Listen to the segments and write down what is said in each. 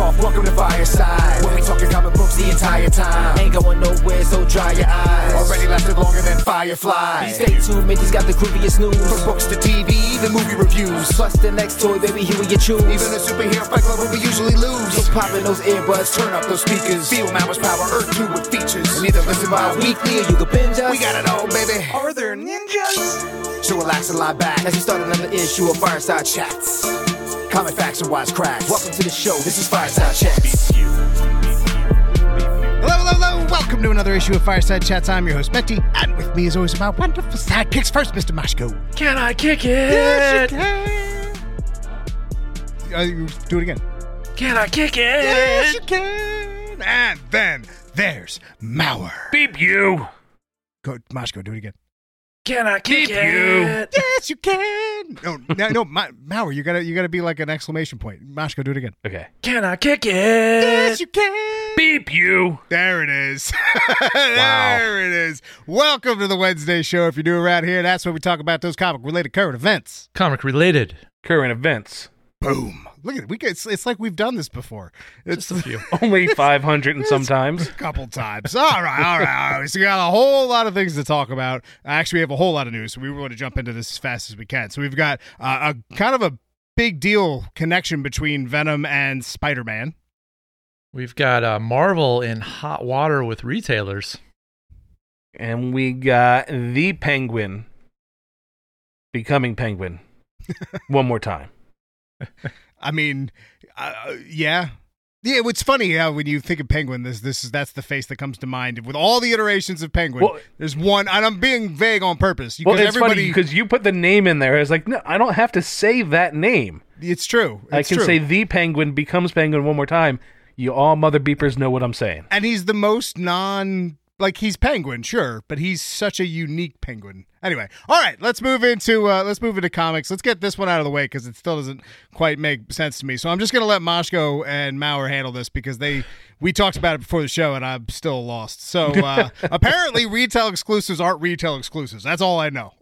off, welcome to Fireside. When we talking comic books the entire time. Ain't going nowhere, so dry your eyes. Already lasted longer than Firefly. Stay tuned, Mickey's got the creepiest news. From books to TV, the movie reviews. Plus the next toy, baby, here we you choose. Even the superhero fight club where we usually lose. So pop in those earbuds, turn up those speakers. Feel Mama's power, Earth 2 with features. And either listen bi-weekly or you can binge us. We got it all, baby. Are there ninjas? So relax and lie back as we start another issue of Fireside Chats. Comic facts and wise cracks. Welcome to the show. This is Fireside Chats. Hello, hello, hello. Welcome to another issue of Fireside Chats. I'm your host, Betty, and with me, as always, my wonderful sidekicks. First, Mr. Mashko. Can I kick it? Yes, you can. Uh, you do it again. Can I kick it? Yes, you can. And then there's Mauer. Beep you. Go, Mashko, do it again. Can I kick Beep it? Yes, you can. No, no, no, Ma- Mauer, you gotta, you gotta be like an exclamation point. Mashko, do it again. Okay. Can I kick it? Yes, you can. Beep you. There it is. there it is. Welcome to the Wednesday show. If you're new around here, that's where we talk about those comic related current events. Comic related. Current events. Boom. Look at it. We get, it's, it's like we've done this before. It's Just a few. Only 500 and sometimes. a couple times. All right, all right, all right. So we got a whole lot of things to talk about. Actually, we have a whole lot of news. So we want to jump into this as fast as we can. So we've got uh, a kind of a big deal connection between Venom and Spider Man. We've got uh, Marvel in hot water with retailers. And we got the penguin becoming penguin one more time. I mean, uh, yeah. Yeah, it's funny how when you think of Penguin, this this is that's the face that comes to mind. With all the iterations of Penguin, Well- there's one, and I'm being vague on purpose Well, because it's funny because you put the name in there. It's like, no, I don't have to say that name. it's true. I can true. say the penguin becomes penguin one more time. You all mother beepers know what I'm saying. and he's the most non like he's penguin sure but he's such a unique penguin anyway all right let's move into uh let's move into comics let's get this one out of the way because it still doesn't quite make sense to me so i'm just gonna let Moshko and mauer handle this because they we talked about it before the show and i'm still lost so uh apparently retail exclusives aren't retail exclusives that's all i know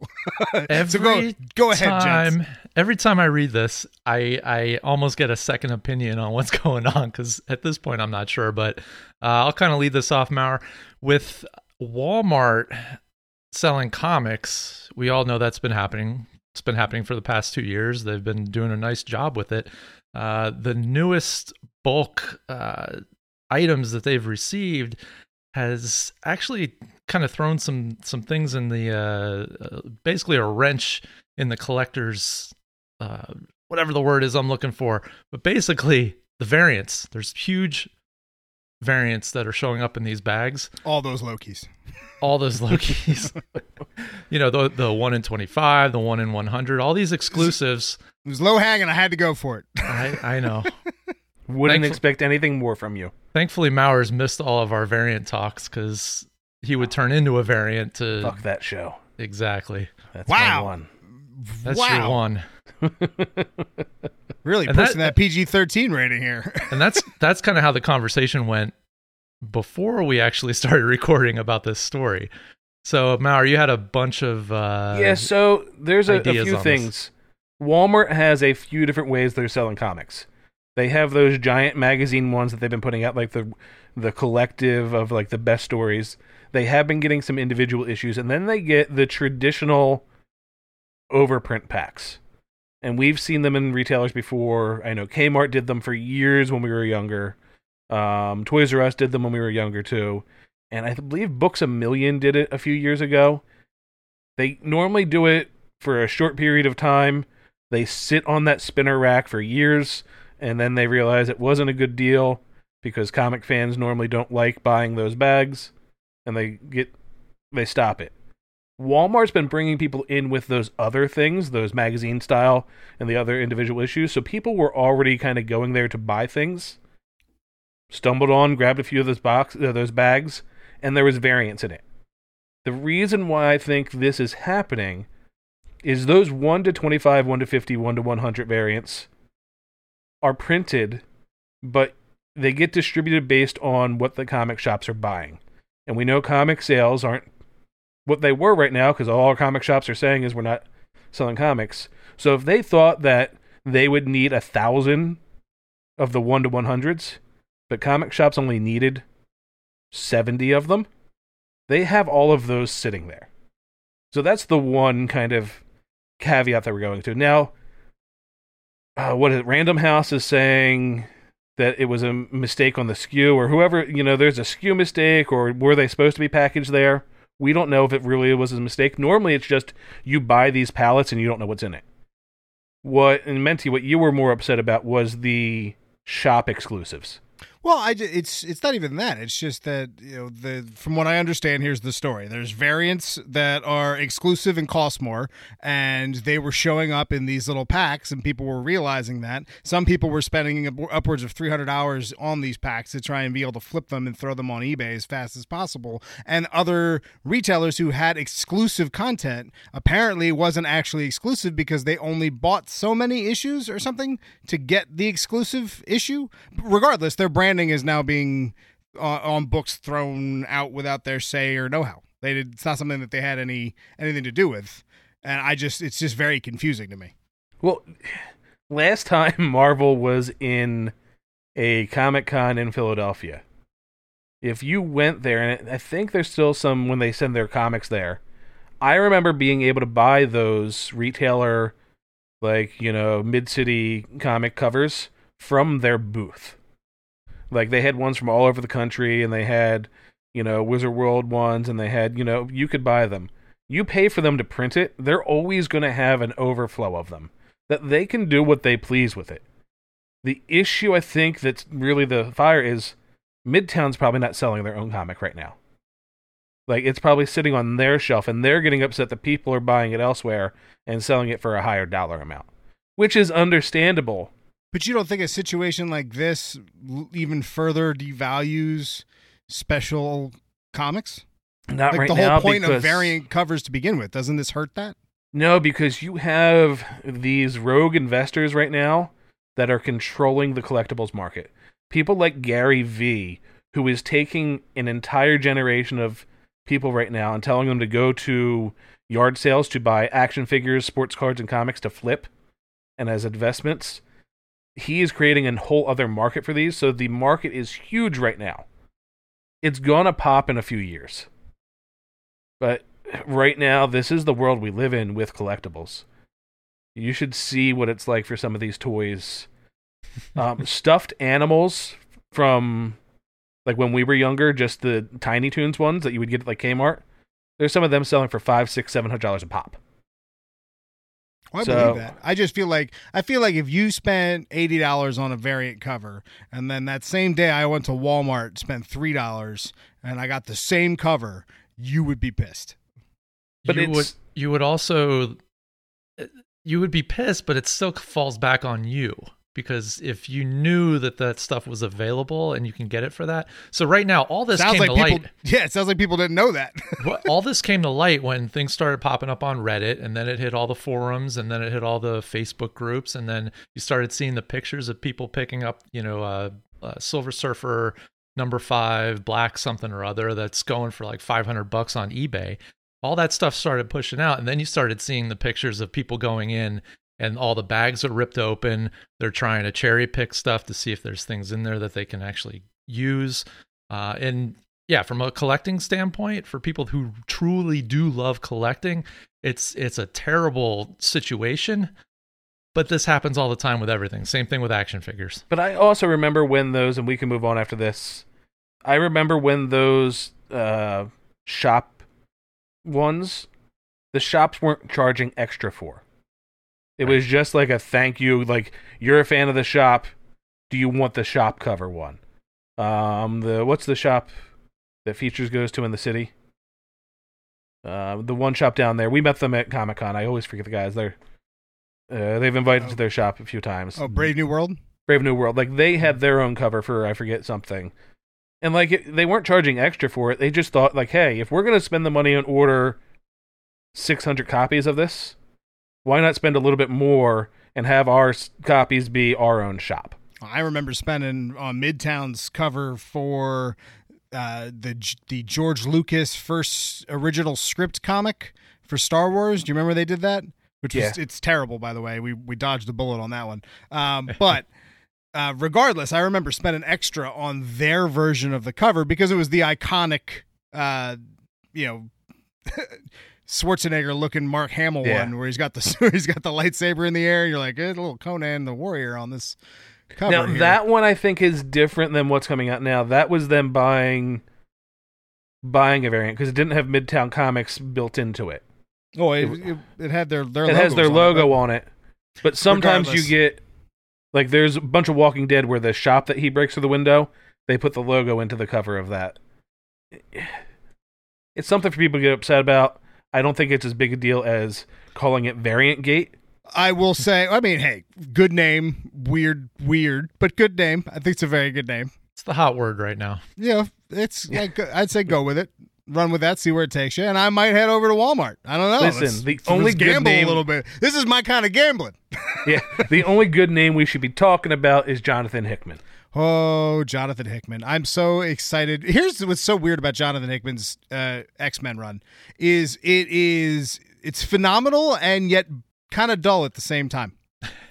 Every so go go ahead time, gents. Every time I read this, I I almost get a second opinion on what's going on because at this point I'm not sure. But uh, I'll kind of lead this off, Mauer. With Walmart selling comics, we all know that's been happening. It's been happening for the past two years. They've been doing a nice job with it. Uh, the newest bulk uh, items that they've received has actually kind of thrown some some things in the uh, uh, basically a wrench in the collector's uh, whatever the word is I'm looking for. But basically, the variants. There's huge variants that are showing up in these bags. all those lokis All those Lokis. you know, the the one in 25, the one in 100, all these exclusives. it was low hanging i had to go for it I I know. Wouldn't Thankful- expect anything more from you. Thankfully, Mowers missed all of our variant talks because he would turn into a variant to Fuck that show. exactly. That's Wow. my one. That's wow your one. really And pushing that- that pg-13 rating here and that's that's kind of how the conversation went before we actually started recording about this story. So, Mauer, you had a bunch of uh, yeah, so there's a, a few on things. Walmart has a few different ways they're selling comics. They have those giant magazine ones that they've been putting out, like the the collective of like the best stories. They have been getting some individual issues, and then they get the traditional overprint packs. And we've seen them in retailers before. I know Kmart did them for years when we were younger. Um, Toys R Us did them when we were younger too. And I believe Books a Million did it a few years ago. They normally do it for a short period of time. They sit on that spinner rack for years, and then they realize it wasn't a good deal because comic fans normally don't like buying those bags, and they get they stop it. Walmart's been bringing people in with those other things, those magazine style and the other individual issues, so people were already kind of going there to buy things. Stumbled on, grabbed a few of those box, uh, those bags, and there was variance in it. The reason why I think this is happening is those 1 to 25, 1 to 50, 1 to 100 variants are printed, but they get distributed based on what the comic shops are buying. And we know comic sales aren't what they were right now because all our comic shops are saying is we're not selling comics. So if they thought that they would need a thousand of the one to one hundreds, but comic shops only needed 70 of them, they have all of those sitting there. So that's the one kind of caveat that we're going to. Now, uh, what is it? Random House is saying that it was a mistake on the SKU or whoever, you know, there's a SKU mistake or were they supposed to be packaged there? We don't know if it really was a mistake. Normally it's just you buy these pallets and you don't know what's in it. What and Menti, what you were more upset about was the shop exclusives. Well, I it's it's not even that. It's just that you know the from what I understand, here's the story. There's variants that are exclusive and cost more, and they were showing up in these little packs, and people were realizing that. Some people were spending upwards of 300 hours on these packs to try and be able to flip them and throw them on eBay as fast as possible. And other retailers who had exclusive content apparently wasn't actually exclusive because they only bought so many issues or something to get the exclusive issue. Regardless, their branding is now being uh, on books thrown out without their say or know-how. They did, it's not something that they had any anything to do with, and I just it's just very confusing to me. Well, last time Marvel was in a Comic Con in Philadelphia, if you went there, and I think there's still some when they send their comics there, I remember being able to buy those retailer, like, you know, mid city comic covers from their booth. Like, they had ones from all over the country, and they had, you know, Wizard World ones, and they had, you know, you could buy them. You pay for them to print it, they're always going to have an overflow of them that they can do what they please with it. The issue I think that's really the fire is Midtown's probably not selling their own comic right now. Like it's probably sitting on their shelf and they're getting upset that people are buying it elsewhere and selling it for a higher dollar amount, which is understandable. But you don't think a situation like this even further devalues special comics? Not like right the whole now point because of variant covers to begin with. Doesn't this hurt that? No, because you have these rogue investors right now that are controlling the collectibles market. People like Gary V, who is taking an entire generation of people right now and telling them to go to yard sales to buy action figures, sports cards, and comics to flip and as investments. He is creating a whole other market for these. So the market is huge right now. It's gonna pop in a few years. But right now, this is the world we live in with collectibles. You should see what it's like for some of these toys. Um, stuffed animals from like when we were younger, just the Tiny Toons ones that you would get at like Kmart. There's some of them selling for five, six, seven hundred dollars a pop. Well, I So- believe that. I just feel like I feel like if you spent eighty dollars on a variant cover, and then that same day I went to Walmart, spent three dollars, and I got the same cover, you would be pissed. But you would you would also uh, you would be pissed, but it still falls back on you because if you knew that that stuff was available and you can get it for that. So right now, all this sounds came like to people. light. Yeah, it sounds like people didn't know that. All this came to light when things started popping up on Reddit, and then it hit all the forums, and then it hit all the Facebook groups, and then you started seeing the pictures of people picking up, you know, uh, uh, Silver Surfer number five, black something or other that's going for like 500 bucks on eBay. All that stuff started pushing out, and then you started seeing the pictures of people going in, and all the bags are ripped open. They're trying to cherry pick stuff to see if there's things in there that they can actually use. Uh, and yeah, from a collecting standpoint, for people who truly do love collecting, it's it's a terrible situation. But this happens all the time with everything. Same thing with action figures. But I also remember when those, and we can move on after this. I remember when those uh, shop ones, the shops weren't charging extra for. It was just like a thank you, like you're a fan of the shop. Do you want the shop cover one? Um, the what's the shop that features goes to in the city? Uh, the one shop down there. We met them at Comic Con. I always forget the guys. They're uh, they've invited to their shop a few times. oh, Brave New World. Brave New World. Like they had their own cover for I forget something, and like it, they weren't charging extra for it. They just thought like, hey, if we're gonna spend the money and order six hundred copies of this, why not spend a little bit more and have our copies be our own shop? I remember spending on Midtown's cover for uh, the the George Lucas first original script comic for Star Wars. Do you remember they did that? Which was it's terrible, by the way. We we dodged the bullet on that one. Um, but uh, regardless, I remember spending extra on their version of the cover because it was the iconic, uh, you know. Schwarzenegger looking Mark Hamill Yeah. one where he's got the he's got the lightsaber in the air. You're like, eh, a little Conan the Warrior on this cover. Now here. that one I think is different than what's coming out now. That was them buying buying a variant because it didn't have Midtown Comics built into it. Oh, it, it, it had their their it has their on logo but- on it. But sometimes Regardless. you get like there's a bunch of Walking Dead where the shop that he breaks through the window, they put the logo into the cover of that. It's something for people to get upset about. I don't think it's as big a deal as calling it Variant Gate. I will say, I mean, hey, good name, weird, weird, but good name. I think it's a very good name. It's the hot word right now. Yeah, know, it's like I'd say go with it, run with that, see where it takes you, and I might head over to Walmart. I don't know. Listen, Let's- the let's only good gamble name- a little bit. This is my kind of gambling. Yeah, the only good name we should be talking about is Jonathan Hickman. Oh, Jonathan Hickman. I'm so excited. Here's what's so weird about Jonathan Hickman's uh, X-Men run is it is it's phenomenal and yet kind of dull at the same time.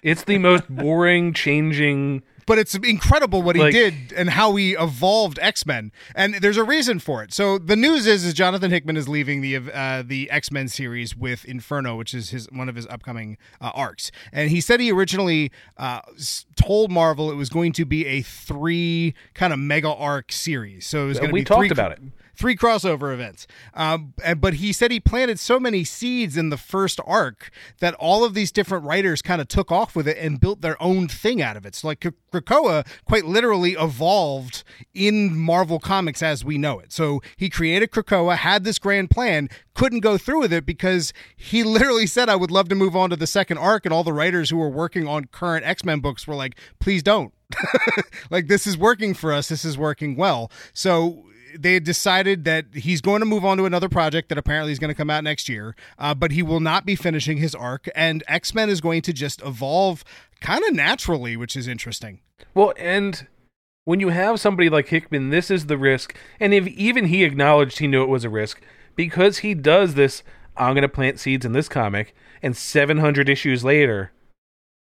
It's the most boring, changing. But it's incredible what he Like- did and how he evolved X-Men. And there's a reason for it. So the news is is Jonathan Hickman is leaving the uh, the X-Men series with Inferno, which is his one of his upcoming uh, arcs. And he said he originally uh, told Marvel it was going to be a three kind of mega arc series. So it was going to we be talked three, about it. Three crossover events. Um, but he said he planted so many seeds in the first arc that all of these different writers kind of took off with it and built their own thing out of it. So like Krakoa quite literally evolved in Marvel Comics as we know it. So he created Krakoa, had this grand plan, couldn't go through with it because he literally said, I would love to move on to the second arc. And all the writers who were working on current X Men books were like, please don't. like, this is working for us. This is working well. So they had decided that he's going to move on to another project that apparently is going to come out next year, uh, but he will not be finishing his arc. And X Men is going to just evolve kind of naturally, which is interesting. Well, and when you have somebody like Hickman, this is the risk. And if even he acknowledged he knew it was a risk because he does this. I'm going to plant seeds in this comic, and 700 issues later,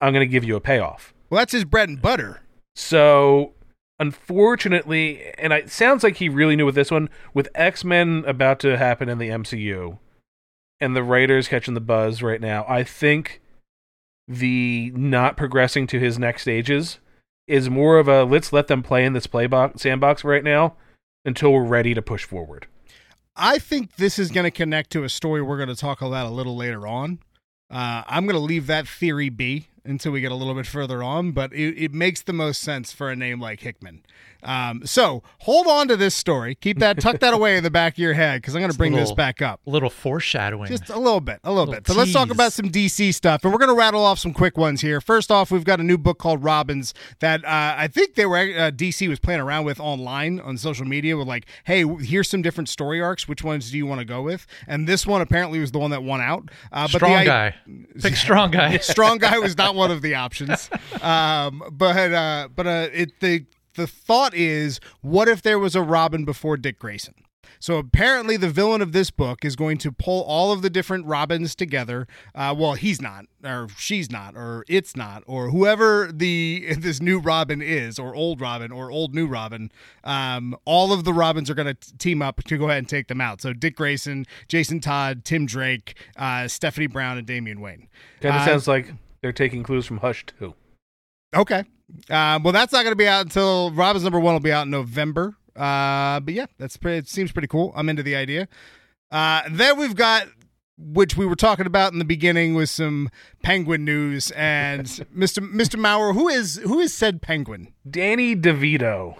I'm going to give you a payoff. Well, that's his bread and butter. So, unfortunately, and it sounds like he really knew with this one, with X Men about to happen in the MCU, and the writers catching the buzz right now, I think the not progressing to his next stages is more of a let's let them play in this play box, sandbox right now until we're ready to push forward. I think this is going to connect to a story we're going to talk about a little later on. Uh, I'm going to leave that theory be until we get a little bit further on, but it, it makes the most sense for a name like Hickman. Um, so hold on to this story. Keep that, tuck that away in the back of your head because I'm going to bring this back up. A little foreshadowing. Just a little bit, a little, Little bit. So let's talk about some DC stuff, and we're going to rattle off some quick ones here. First off, we've got a new book called Robins that uh, I think they were uh, DC was playing around with online on social media with like, hey, here's some different story arcs. Which ones do you want to go with? And this one apparently was the one that won out. Uh, but strong the, guy. Pick strong guy. strong guy was not one of the options. Um, but uh, but uh, it the the thought is, what if there was a Robin before Dick Grayson? So apparently, the villain of this book is going to pull all of the different Robins together. Uh, well, he's not, or she's not, or it's not, or whoever the this new Robin is, or old Robin, or old new Robin. Um, all of the Robins are going to team up to go ahead and take them out. So Dick Grayson, Jason Todd, Tim Drake, uh, Stephanie Brown, and Damian Wayne. Kind of Uh, sounds like they're taking clues from Hush too. Okay. Um, well, that's not going to be out until Robin's number one will be out in November. Uh, but yeah, that's pretty. It seems pretty cool. I'm into the idea. Uh, then we've got, which we were talking about in the beginning, with some Penguin news and Mr. Mr. Maurer. Who is who is said Penguin? Danny DeVito,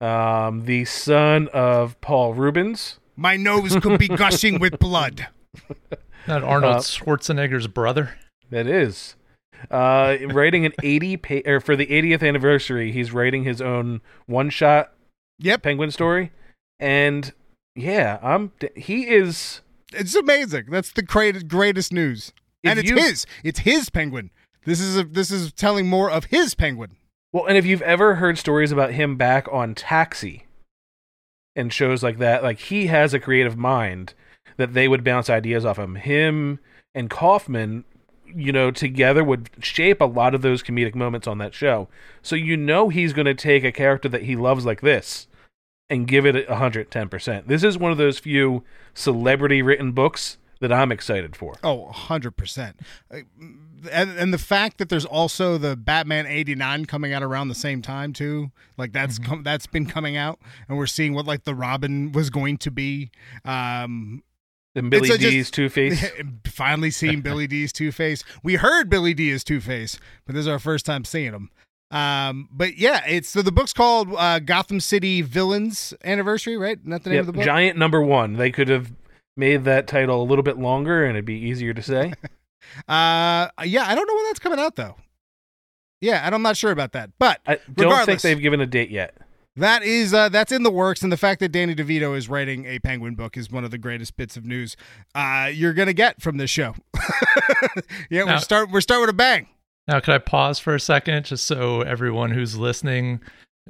um, the son of Paul Reubens. My nose could be gushing with blood. Not Arnold Uh, Schwarzenegger's brother. That is. Uh, writing an 80 pa- or for the 80th anniversary, he's writing his own one shot Yep, penguin story. And yeah, I'm he is it's amazing. That's the greatest greatest news, and it's you- his. It's his Penguin. This is a, this is telling more of his Penguin. Well, and if you've ever heard stories about him back on Taxi and shows like that, like he has a creative mind that they would bounce ideas off of him. Him and Kaufman, you know, together would shape a lot of those comedic moments on that show. So you know he's going to take a character that he loves like this and give it 110%. This is one of those few celebrity written books that I'm excited for. Oh, 100%. Uh, And, and the fact that there's also the Batman 89 coming out around the same time too. Like that's Mm-hmm. com- that's been coming out and we're seeing what like the Robin was going to be. Um Billy just- D's Two Face. finally seeing Billy Dee's Two Face. We heard Billy Dee is Two Face, but this is our first time seeing him. Um, but yeah, it's so the book's called uh, Gotham City Villains Anniversary, right? Not the name Yep, of the book. Giant Number One. They could have made that title a little bit longer and it'd be easier to say. Uh, yeah, I don't know when that's coming out though. Yeah, and I'm not sure about that, but I don't think they've given a date yet. That is uh, that's in the works, and the fact that Danny DeVito is writing a Penguin book is one of the greatest bits of news uh, you're gonna get from this show. yeah, Now- we're start we're starting with a bang. Now, could I pause for a second just so everyone who's listening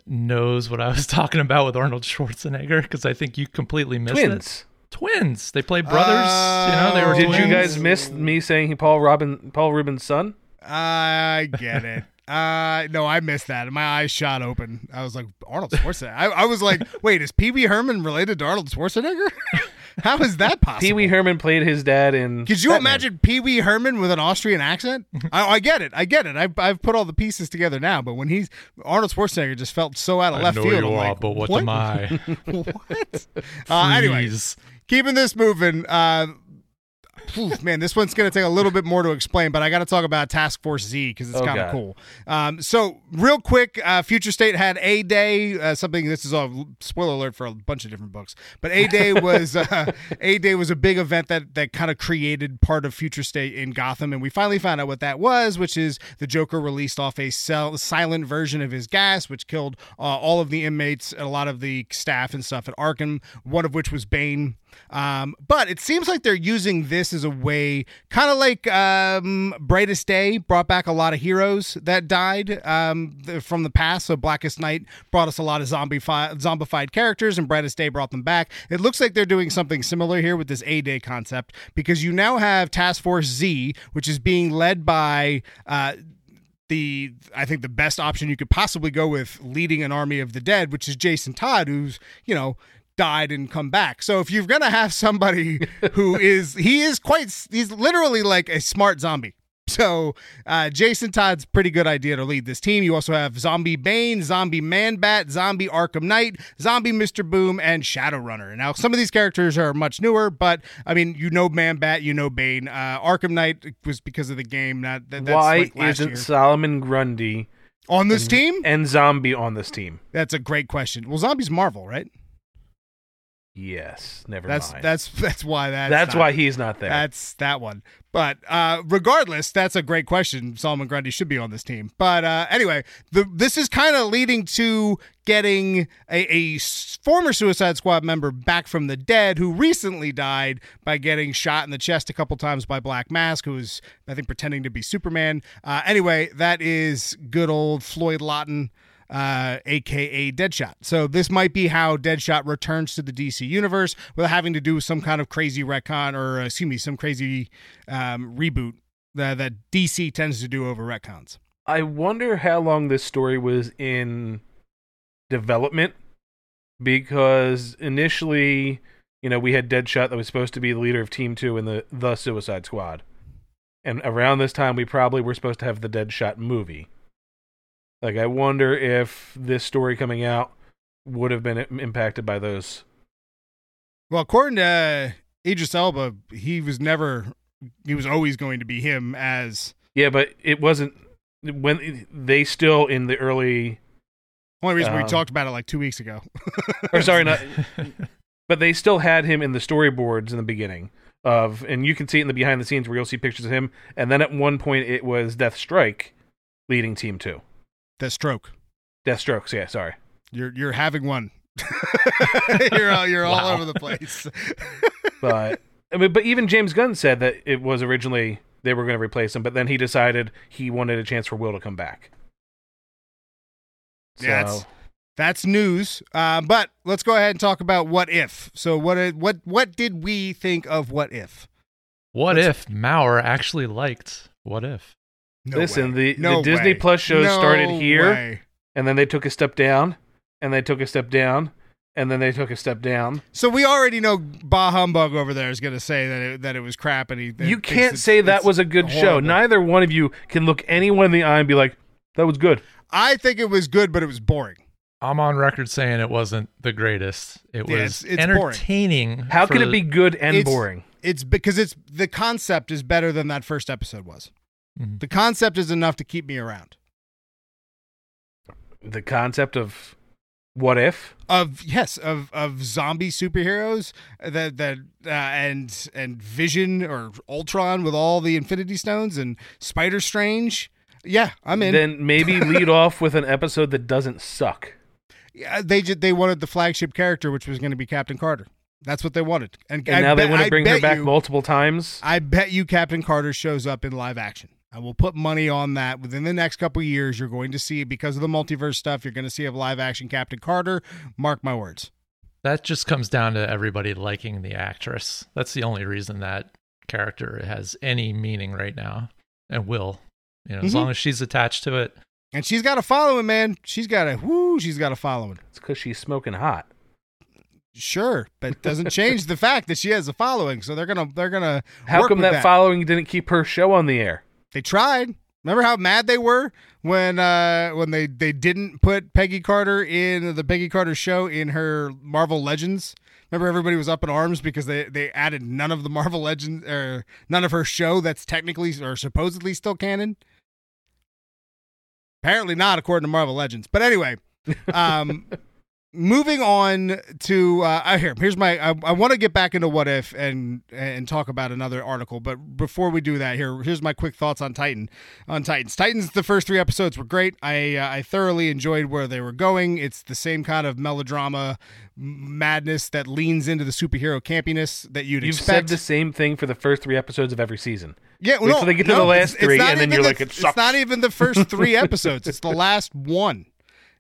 knows what I was talking about with Arnold Schwarzenegger? Because I think you completely missed it. Twins. Twins. They play brothers. you know, they were. Did twins. you guys miss me saying he Paul Robin Paul Rubin's son? I get it. Uh, no, I missed that. My eyes shot open. I was like, Arnold Schwarzenegger. I, I was like, wait, is Pee Wee Herman related to Arnold Schwarzenegger? How is that possible? Pee Wee Herman played his dad in. Could you Batman. imagine Pee Wee Herman with an Austrian accent? I, I get it. I get it. I've, I've put all the pieces together now. But when he's Arnold Schwarzenegger just felt so out of I left know field. you I'm are, like, but what, am I? what? Uh, anyway, Freeze. keeping this moving. Uh, man, this one's going to take a little bit more to explain, but I got to talk about Task Force Z because it's Oh, kind of cool. Um, so, real quick, uh, Future State had A Day, uh, something. This is a spoiler alert for a bunch of different books, but A Day was uh, A Day was a big event that that kind of created part of Future State in Gotham, and we finally found out what that was, which is the Joker released off a cell, silent version of his gas, which killed uh, all of the inmates and a lot of the staff and stuff at Arkham. One of which was Bane. Um, but it seems like they're using this as a way, kind of like um, Brightest Day brought back a lot of heroes that died um, from the past. So Blackest Night brought us a lot of zombie-fi- zombified characters, and Brightest Day brought them back. It looks like they're doing something similar here with this A Day concept because you now have Task Force Z, which is being led by. Uh, the I think the best option you could possibly go with leading an army of the dead, which is Jason Todd, who's you know died and come back. So if you're gonna have somebody who is he is quite he's literally like a smart zombie. So uh, Jason Todd's pretty good idea to lead this team. You also have Zombie Bane, Zombie Man Bat, Zombie Arkham Knight, Zombie Mr. Bloom, and Shadowrunner. Now some of these characters are much newer, but I mean you know Man Bat, you know Bane. Uh, Arkham Knight was because of the game. Not that, that's Why like isn't year. Solomon Grundy on this team? and Zombie on this team? That's a great question. Well, Zombies Marvel, right? Yes, never That's mind. that's that's why that's That's not- why he's not there. That's that one. But uh, regardless, that's a great question. Solomon Grundy should be on this team. But uh, anyway, the, this is kind of leading to getting a former Suicide Squad member back from the dead who recently died by getting shot in the chest a couple times by Black Mask, who was, I think, pretending to be Superman. Uh, anyway, that is good old Floyd Lawton uh, aka Deadshot. So this might be how Deadshot returns to the DC universe without having to do some kind of crazy retcon or uh, excuse me, some crazy um, reboot that, that DC tends to do over retcons. I wonder how long this story was in development because initially, you know, we had Deadshot that was supposed to be the leader of Team 2 in the the Suicide Squad. And around this time we probably were supposed to have the Deadshot movie. Like I wonder if this story coming out would have been impacted by those. Well, according to uh, Idris Elba, he was never, he was always going to be him as. Yeah, but it wasn't when they still in the early Only reason we Um, talked about it like two weeks ago. or sorry, not but they still had him in the storyboards in the beginning of and you can see it in the behind the scenes where you'll see pictures of him and then at one point it was Death Strike leading team 2. That stroke. Death Strokes, yeah, sorry. You're you're having one. you're all, you're all over the place. But I mean, but even James Gunn said that it was originally they were going to replace him, but then he decided he wanted a chance for Will to come back. So Yeah, that's that's news. Uh, but let's go ahead and talk about what if. So what what what did we think of what if? What Let's- if Maurer actually liked What If? No Listen, way. the- No the Disney way. Plus shows No started here. way. and then they took a step down, and they took a step down, and then they took a step down. So we already know Bah Humbug over there is going to say that it, that it was crap, and he. you can't it's- say that it's was a good show. Neither one of you can look anyone in the eye and be like, "That was good." I think it was good, but it was boring. I'm on record saying it wasn't the greatest. It Yeah, was it's- it's boring. entertaining. How for could it be good and It's- boring? It's because it's the concept is better than that first episode was. Mhm. The concept is enough to keep me around. The concept of what if? Of yes, of of zombie superheroes that that uh, and and Vision or Ultron with all the Infinity Stones and Spider Strange. Yeah, I'm in. Then maybe lead off with an episode that doesn't suck. Yeah, they just they wanted the flagship character, which was going to be Captain Carter. That's what they wanted, and, And now they want to bring her back you- multiple times. I bet you Captain Carter shows up in live action. I will put money on that. Within the next couple of years, you're going to see because of the multiverse stuff. You're going to see a live action Captain Carter. Mark my words. That just comes down to everybody liking the actress. That's the only reason that character has any meaning right now and will. You know, as Mhm. long as she's attached to it. And she's got a following, man. She's got a whoo. She's got a following. It's because she's smoking hot. Sure, but it doesn't change the fact that she has a following. So they're gonna they're gonna. How work come with that, following didn't keep her show on the air? They tried. Remember how mad they were when uh when they they didn't put Peggy Carter in the Peggy Carter show in her Marvel Legends. Remember everybody was up in arms because they they added none of the Marvel Legends or none of her show that's technically or supposedly still canon. Apparently not according to Marvel Legends. But anyway, um moving on to uh here here's my i, I want to get back into what if and and talk about another article but before we do that here here's my quick thoughts on titan on titans. Titans the first three episodes were great. I uh, i thoroughly enjoyed where they were going. It's the same kind of melodrama madness that leans into the superhero campiness that you'd You've expect. said the same thing for the first three episodes of every season. yeah, Wait no, till they get to no, the last it's- three, and then you're the- like, it It's not even the first three episodes; it's the last one.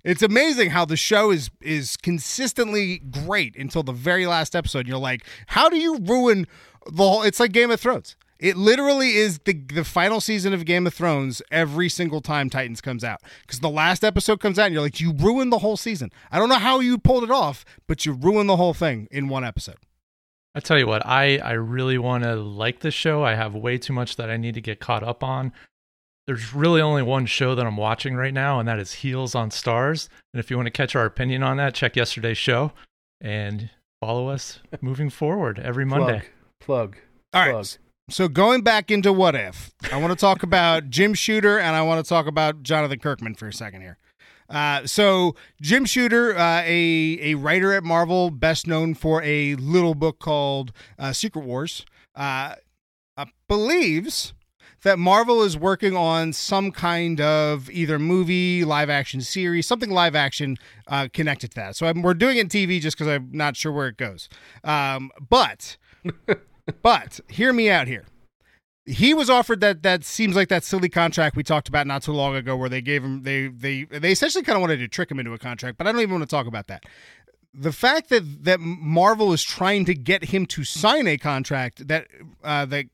It's amazing how the show is is consistently great until the very last episode. You're like, how do you ruin the whole? It's like Game of Thrones. It literally is the the final season of Game of Thrones every single time Titans comes out because the last episode comes out and you're like, you ruined the whole season. I don't know how you pulled it off, but you ruined the whole thing in one episode. I tell you what, I, I really want to like this show. I have way too much that I need to get caught up on. There's really only one show that I'm watching right now, and that is Heels on Starz. And if you want to catch our opinion on that, check yesterday's show and follow us moving forward every Monday. Plug. Plug. All right. plug. So going back into what if, I want to talk about Jim Shooter and I want to talk about Jonathan Kirkman for a second here. Uh, so Jim Shooter, uh, a a writer at Marvel, best known for a little book called uh, Secret Wars, uh, uh, believes that Marvel is working on some kind of either movie, live action series, something live action uh, connected to that. So I'm, we're doing it in TV just because I'm not sure where it goes. Um, but but hear me out here. He was offered that that seems like that silly contract we talked about not too long ago, where they gave him they they they essentially kind of wanted to trick him into a contract. But I don't even want to talk about that. The fact that that Marvel is trying to get him to sign a contract that uh, that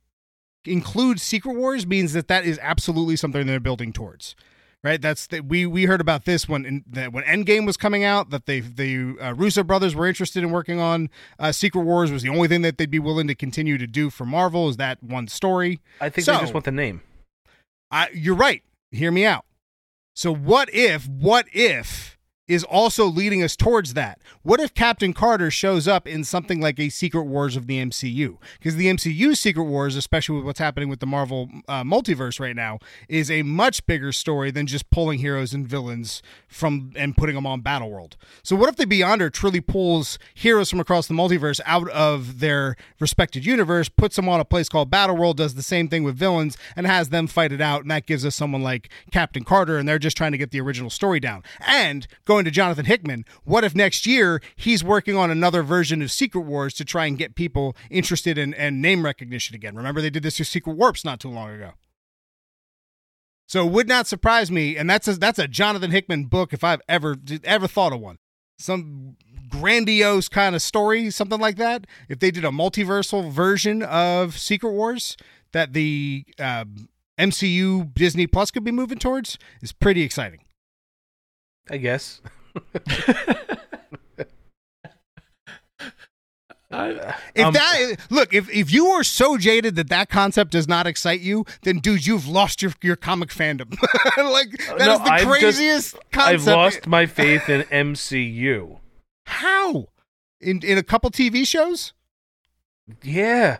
includes Secret Wars means that that is absolutely something they're building towards. Right, that's the, we we heard about this when in, that when Endgame was coming out that they the uh, Russo brothers were interested in working on uh, Secret Wars was the only thing that they'd be willing to continue to do for Marvel is that one story. I think So- they just want the name. I, you're right. Hear me out. So what if what if is also leading us towards that? What if Captain Carter shows up in something like a Secret Wars of the MCU? Because the MCU Secret Wars, especially with what's happening with the Marvel uh, multiverse right now, is a much bigger story than just pulling heroes and villains from and putting them on Battleworld. So what if the Beyonder truly pulls heroes from across the multiverse out of their respected universe, puts them on a place called Battleworld, does the same thing with villains, and has them fight it out, and that gives us someone like Captain Carter, and they're just trying to get the original story down. And going to Jonathan Hickman, what if next year he's working on another version of Secret Wars to try and get people interested in and name recognition again? Remember they did this with Secret Warps not too long ago. So it would not surprise me, and that's a that's a Jonathan Hickman book if I've ever ever thought of one. Some grandiose kind of story, something like that. If they did a multiversal version of Secret Wars that the um, MCU Disney Plus could be moving towards, is pretty exciting. I guess. I, If Um, that look, if if you are so jaded that that concept does not excite you, then dude, you've lost your your comic fandom. like that is no, the I've just- craziest concept. I've lost my faith in MCU. How? In in a couple TV shows? Yeah.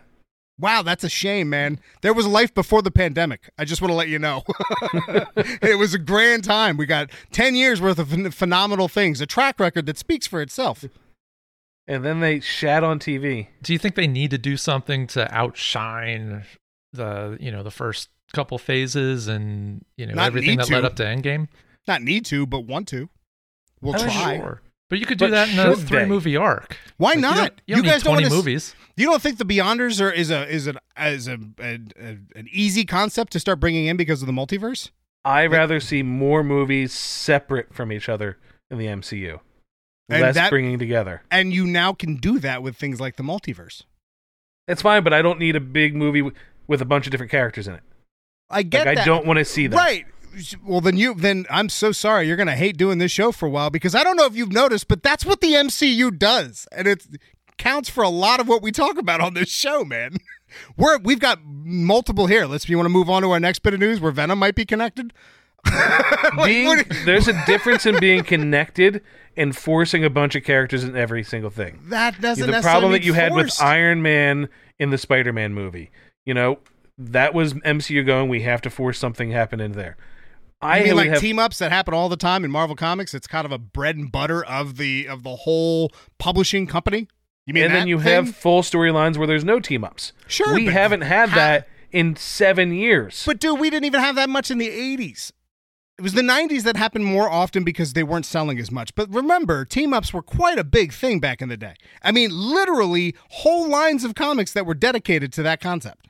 Wow, that's a shame, man. There was life before the pandemic. I just want to let you know. it was a grand time. We got 10 years worth of phenomenal things, a track record that speaks for itself. And then they shat on TV. do you think they need to do something to outshine the you know the first couple phases and you know Not everything need that led to. up to Endgame? Not need to, but want to. We'll Oh, try. Sure. But you could But do that in a should they? three movie arc. Why Like, you not? don't- You, don't guys need don't 20 wanna s- movies. You don't think the Beyonders are is a is an as a, a, a an easy concept to start bringing in because of the multiverse? I rather see more movies separate from each other in the MCU. And less that- bringing together. And you now can do that with things like the multiverse. It's fine, but I don't need a big movie w- with a bunch of different characters in it. I get Like. I don't want to see that. Right. Well, then you then I'm so sorry. You're gonna hate doing this show for a while because I don't know if you've noticed, but that's what the MCU does, and it counts for a lot of what we talk about on this show, man. We're we've got multiple here. Let's. You want to move on to our next bit of news where Venom might be connected? Like, Being, there's a difference in being connected and forcing a bunch of characters in every single thing. that doesn't. the problem that you had with. Iron Man in the Spider-Man movie. You know, that was MCU going. We have to force something happen in there. I mean like have, team ups that happen all the time in Marvel Comics? It's kind of a bread and butter of the of the whole publishing company. You mean and then you thing? have full storylines where there's no team ups. Sure, we haven't had ha- that in seven years. But dude, we didn't even have that much in the 80s. It was the 90s that happened more often because they weren't selling as much. But remember, team ups were quite a big thing back in the day. I mean, literally whole lines of comics that were dedicated to that concept.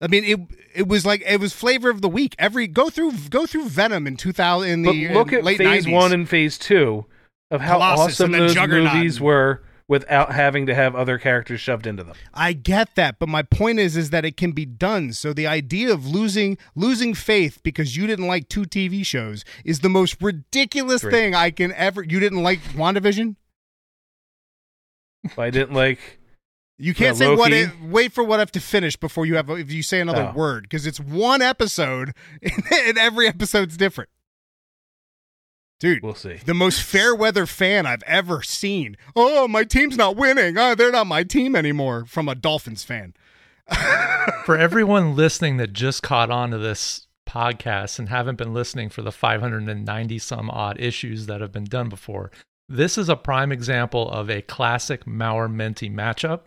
I mean, it it was like it was flavor of the week. Every go through go through Venom in 2000 in But look at late phase 90s. one and phase two of how Colossus awesome those Juggernaut movies were without having to have other characters shoved into them. I get that, but my point is is that it can be done. So the idea of losing losing faith because you didn't like two TV shows is the most ridiculous Three. thing I can ever. You didn't like WandaVision? I didn't like You can't say what. Loki. It, wait for what I have to finish before you have. If you say another Oh. word, because it's one episode, and every episode's different. Dude, We'll see. the most fair weather fan I've ever seen. Oh, my team's not winning. Oh, they're not my team anymore. From a Dolphins fan. For everyone listening that just caught on to this podcast and haven't been listening for the 590 some odd issues that have been done before, this is a prime example of a classic Mauer Menti matchup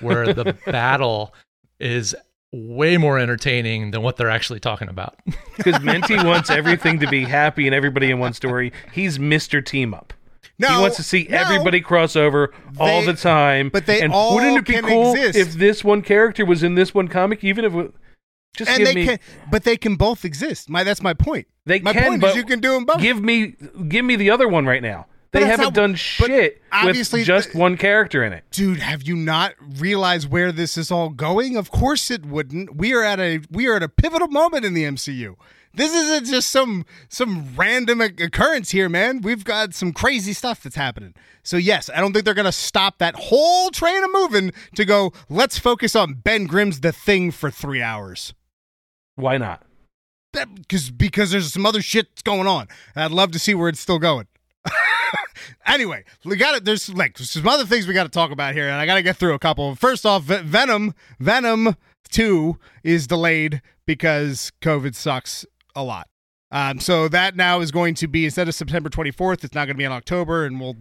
where the battle is way more entertaining than what they're actually talking about. Because Menti wants everything to be happy and everybody in one story. He's Mr. Team Up. No, he wants to see no. everybody cross over all They- the time. but they and all wouldn't it be cool exist. if this one character was in this one comic, even if it, just and give they me can, but they can both exist. My that's my point. they my can, point but is you can do them both. Give me give me the other one right now. They haven't not- done shit obviously with just the- one character in it. Dude, have you not realized where this is all going? Of course it wouldn't. We are at a we are at a pivotal moment in the MCU. This isn't just some some random occurrence here, man. We've got some crazy stuff that's happening. So yes, I don't think they're gonna stop that whole train of moving to go. Let's focus on Ben Grimm's The Thing for three hours. Why not? because because there's some other shit going on. And I'd love to see where it's still going. Anyway, we got it. There's like some other things we got to talk about here, and I got to get through a couple. First off, Venom, Venom Two is delayed because COVID sucks a lot. Um, so that now is going to be instead of September 24th, it's not going to be in October, and we'll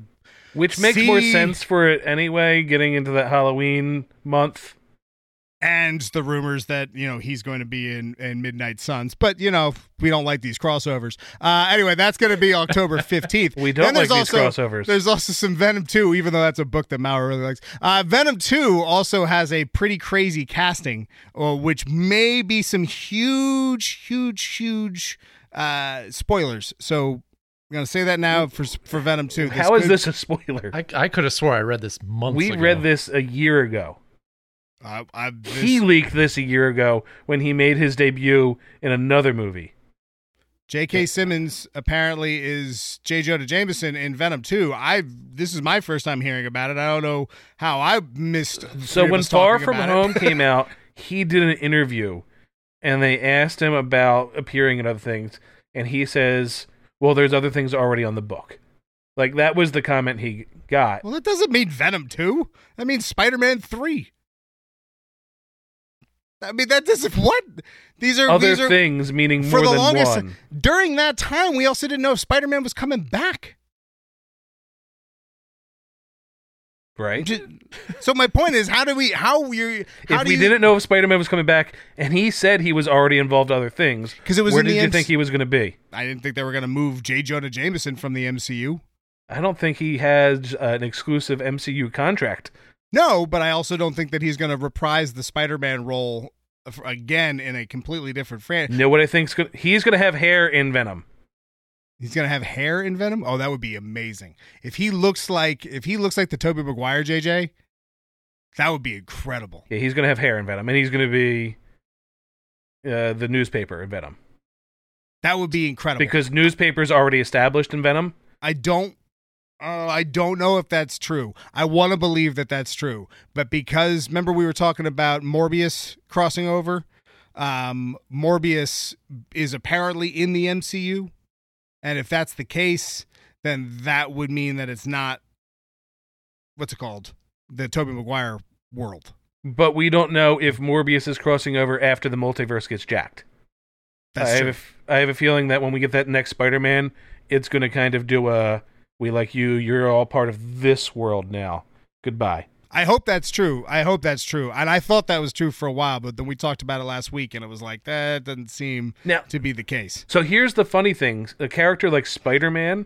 Which makes more sense for it anyway, getting into that Halloween month. And the rumors that you know he's going to be in in Midnight Suns. But you know we don't like these crossovers. Uh, anyway, that's going to be October fifteenth. We don't Then there's like these also- crossovers. There's also some Venom two, even though that's a book that Mauer really likes. Uh, Venom two also has a pretty crazy casting, uh, which may be some huge, huge, huge uh, spoilers. So I'm gonna say that now for for Venom two. How is could- this a spoiler? I, I could have swore I read this months we ago. read this a year ago. Uh, I, this- He leaked this a year ago when he made his debut in another movie. J.K. Simmons apparently is J. Jonah Jameson in Venom 2. I this is my first time hearing about it. I don't know how I missed. So when us Far From. Home came out, he did an interview, and they asked him about appearing in other things, and he says, "Well, there's other things already on the book." Like that was the comment he got. well, that doesn't mean Venom 2. That means Spider-Man 3. I mean that doesn't what these are Other these are things meaning for more the than longest one. during that time we also didn't know if Spider-Man was coming back. Right? Ju- So my point is how do we how you how if we you, didn't know if Spider-Man was coming back, and he said he was already involved in other things, 'Cause it was where did you MC think he was going to be? I didn't think they were going to move J. Jonah Jameson from the MCU. I don't think he has uh, an exclusive MCU contract. No, but I also don't think that he's going to reprise the Spider-Man role again in a completely different franchise. You know what I think's good? He's going to have hair in Venom. He's going to have hair in Venom. Oh, that would be amazing. If he looks like if he looks like the Tobey Maguire JJ, that would be incredible. Yeah, he's going to have hair in Venom, and he's going to be uh, the newspaper in Venom That would be incredible. because newspaper's already established in Venom. I don't uh, I don't know if that's true. I want to believe that that's true, but because remember we were talking about Morbius crossing over, um, Morbius is apparently in the MCU, and if that's the case, then that would mean that it's not what's it called, the Tobey Maguire world. But we don't know if Morbius is crossing over after the multiverse gets jacked. That's I true. have, a f- I have a feeling that when we get that next Spider-Man, it's going to kind of do a "we like you, you're all part of this world now. Goodbye." I hope that's true. I hope that's true. And I thought that was true for a while, but then we talked about it last week, and it was like that doesn't seem Now, to be the case. So here's the funny thing: a character like Spider-Man,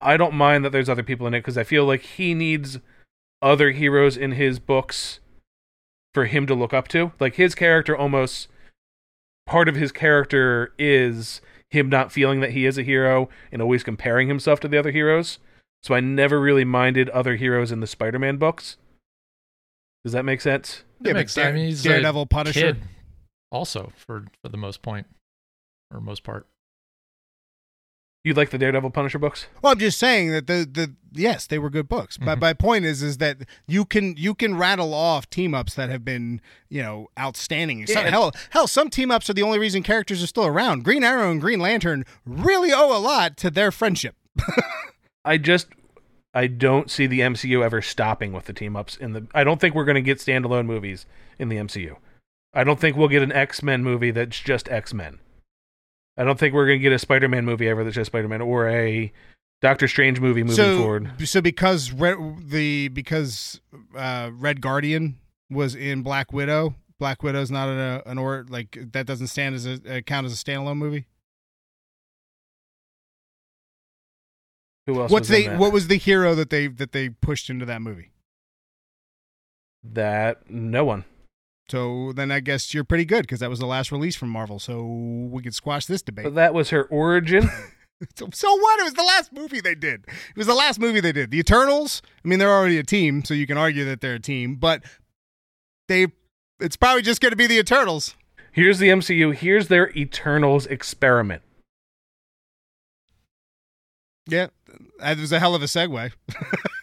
I don't mind that there's other people in it because I feel like he needs other heroes in his books for him to look up to. Like his character almost part of his character is him not feeling that he is a hero and always comparing himself to the other heroes. So I never really minded other heroes in the Spider-Man books. Does that make sense? That Yeah, but makes sense. I mean, he's Daredevil, Punisher. kid also for for the most point or most part. You like the Daredevil Punisher books? Well, I'm just saying that the the yes, they were good books. But Mhm. my point is is that you can you can rattle off team ups that have been you know outstanding. Some, hell, hell, some team ups are the only reason characters are still around. Green Arrow and Green Lantern really owe a lot to their friendship. I just I don't see the MCU ever stopping with the team ups in the I don't think we're going to get standalone movies in the MCU. I don't think we'll get an X-Men movie that's just X-Men. I don't think we're going to get a Spider-Man movie ever that's just Spider-Man or a Doctor Strange movie moving so forward. so because Red, the because uh, Red Guardian was in Black Widow. Black Widow's not an, an or like that doesn't stand as a uh, count as a standalone movie. Who else What's was in the that? what was the hero that they that they pushed into that movie? that no one. So then I guess you're pretty good because that was the last release from Marvel. So we could squash this debate. But that was her origin. So, so what? It was the last movie they did. It was the last movie they did. The Eternals. I mean, they're already a team, so you can argue that they're a team. But they, it's probably just going to be the Eternals. Here's the MCU. Here's their Eternals experiment. Yeah, that was a hell of a segue.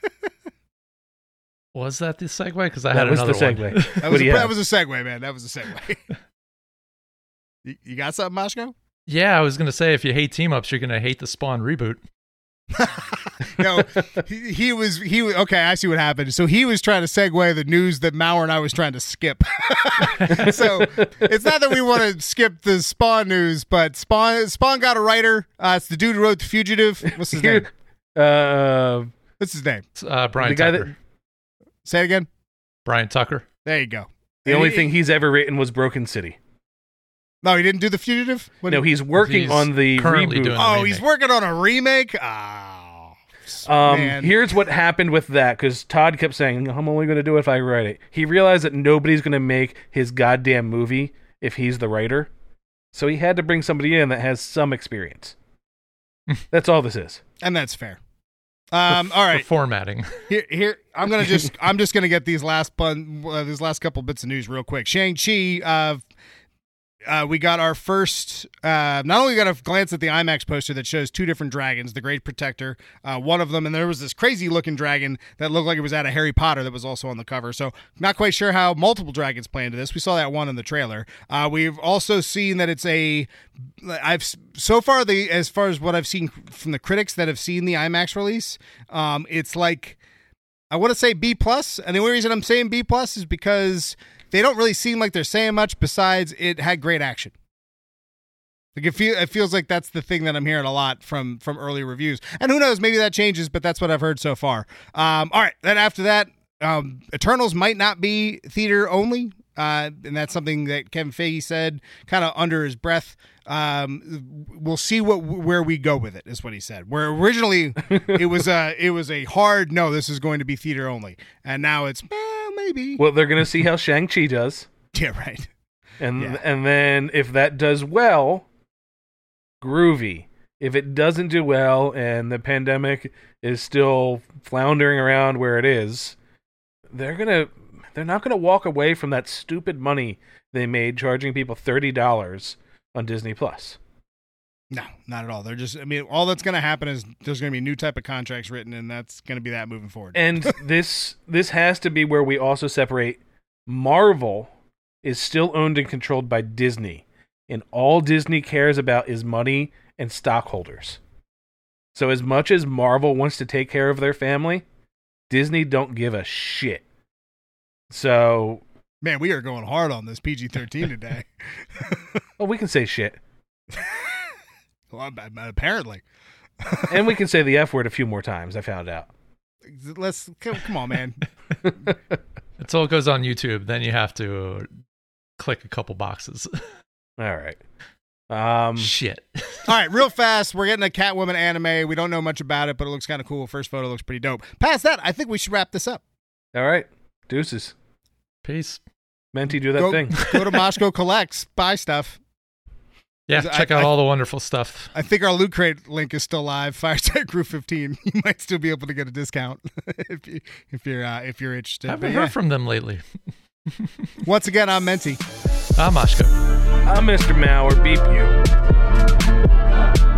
Was that the segue? Because I That had was the another segue. one. That was, a, that was a segue, man. That was a segue. you, you got something, Mashko? yeah, I was gonna say if you hate team ups, you're gonna hate the Spawn reboot. no, he, he was he was okay. I see what happened. So he was trying to segue the news that Mauer and I was trying to skip. so it's not that we want to skip the Spawn news, but Spawn Spawn got a writer. Uh, it's the dude who wrote The Fugitive. What's his name? Uh, What's his name? Uh, Brian the guy Tucker. that Say it again. Brian Tucker. There you go. The And only he- thing he's ever written was Broken City. No, he didn't do the fugitive. What No, he's working He's on the currently reboot. doing- Oh, remake. he's working on a remake. Oh, Um, man. here's what happened with that because Todd kept saying, "I'm only going to do it if I write it." He realized that nobody's going to make his goddamn movie if he's the writer, so he had to bring somebody in that has some experience. That's all this is. and that's fair. Um, all For right, formatting. here, here. I'm gonna just, I'm just gonna get these last bun, uh, these last couple bits of news real quick. Shang Chi. Uh, uh, we got our first. Uh, not only got a glance at the IMAX poster that shows two different dragons, the Great Protector, uh, one of them, and there was this crazy looking dragon that looked like it was out of Harry Potter that was also on the cover. So not quite sure how multiple dragons play into this. We saw that one in the trailer. Uh, we've also seen that it's a. I've so far the as far as what I've seen from the critics that have seen the IMAX release, um, it's like I want to say B plus, and the only reason I'm saying B plus is because they don't really seem like they're saying much. Besides, it had great action. Like it, feel, it feels like that's the thing that I'm hearing a lot from from early reviews, and who knows, maybe that changes, but that's what I've heard so far. Um, all right, then after that, um, Eternals might not be theater only, uh, and that's something that Kevin Feige said, kind of under his breath. Um, we'll see what where we go with it, is what he said. Where originally it was a it was a hard no, this is going to be theater only, and now it's maybe. Well, they're going to see how Shang Chi does, yeah, right. and Yeah. and then if that does well, groovy. If it doesn't do well, and the pandemic is still floundering around where it is, they're gonna they're not gonna walk away from that stupid money they made charging people thirty dollars on Disney Plus. No, not at all. They're just. I mean, all that's going to happen is there's going to be new type of contracts written, and that's going to be that moving forward. And this this has to be where we also separate Marvel is still owned and controlled by Disney. And all Disney cares about is money and stockholders. So as much as Marvel wants to take care of their family, Disney don't give a shit. So, Man, we are going hard on this PG-13 today. well, we can say shit. well, I- I- apparently, And we can say the F word a few more times, I found out. let's come, come on, man. Until it goes on YouTube, then you have to click a couple boxes. All right. Um Shit. All right, real fast. We're getting a Catwoman anime. We don't know much about it, but it looks kind of cool. First photo looks pretty dope. Past that, I think we should wrap this up. all right. Deuces. Peace. Menti, do that go, thing. go to Moscow Collects, buy stuff. Yeah, I- check out I- all the wonderful stuff. I think our loot crate link is still live. Fireside Crew 15. You might still be able to get a discount if you if you're uh, if you're interested. I haven't But heard yeah. from them lately. Once again, I'm Menti. I'm Mashko. I'm Mr. Mauer. Beep you.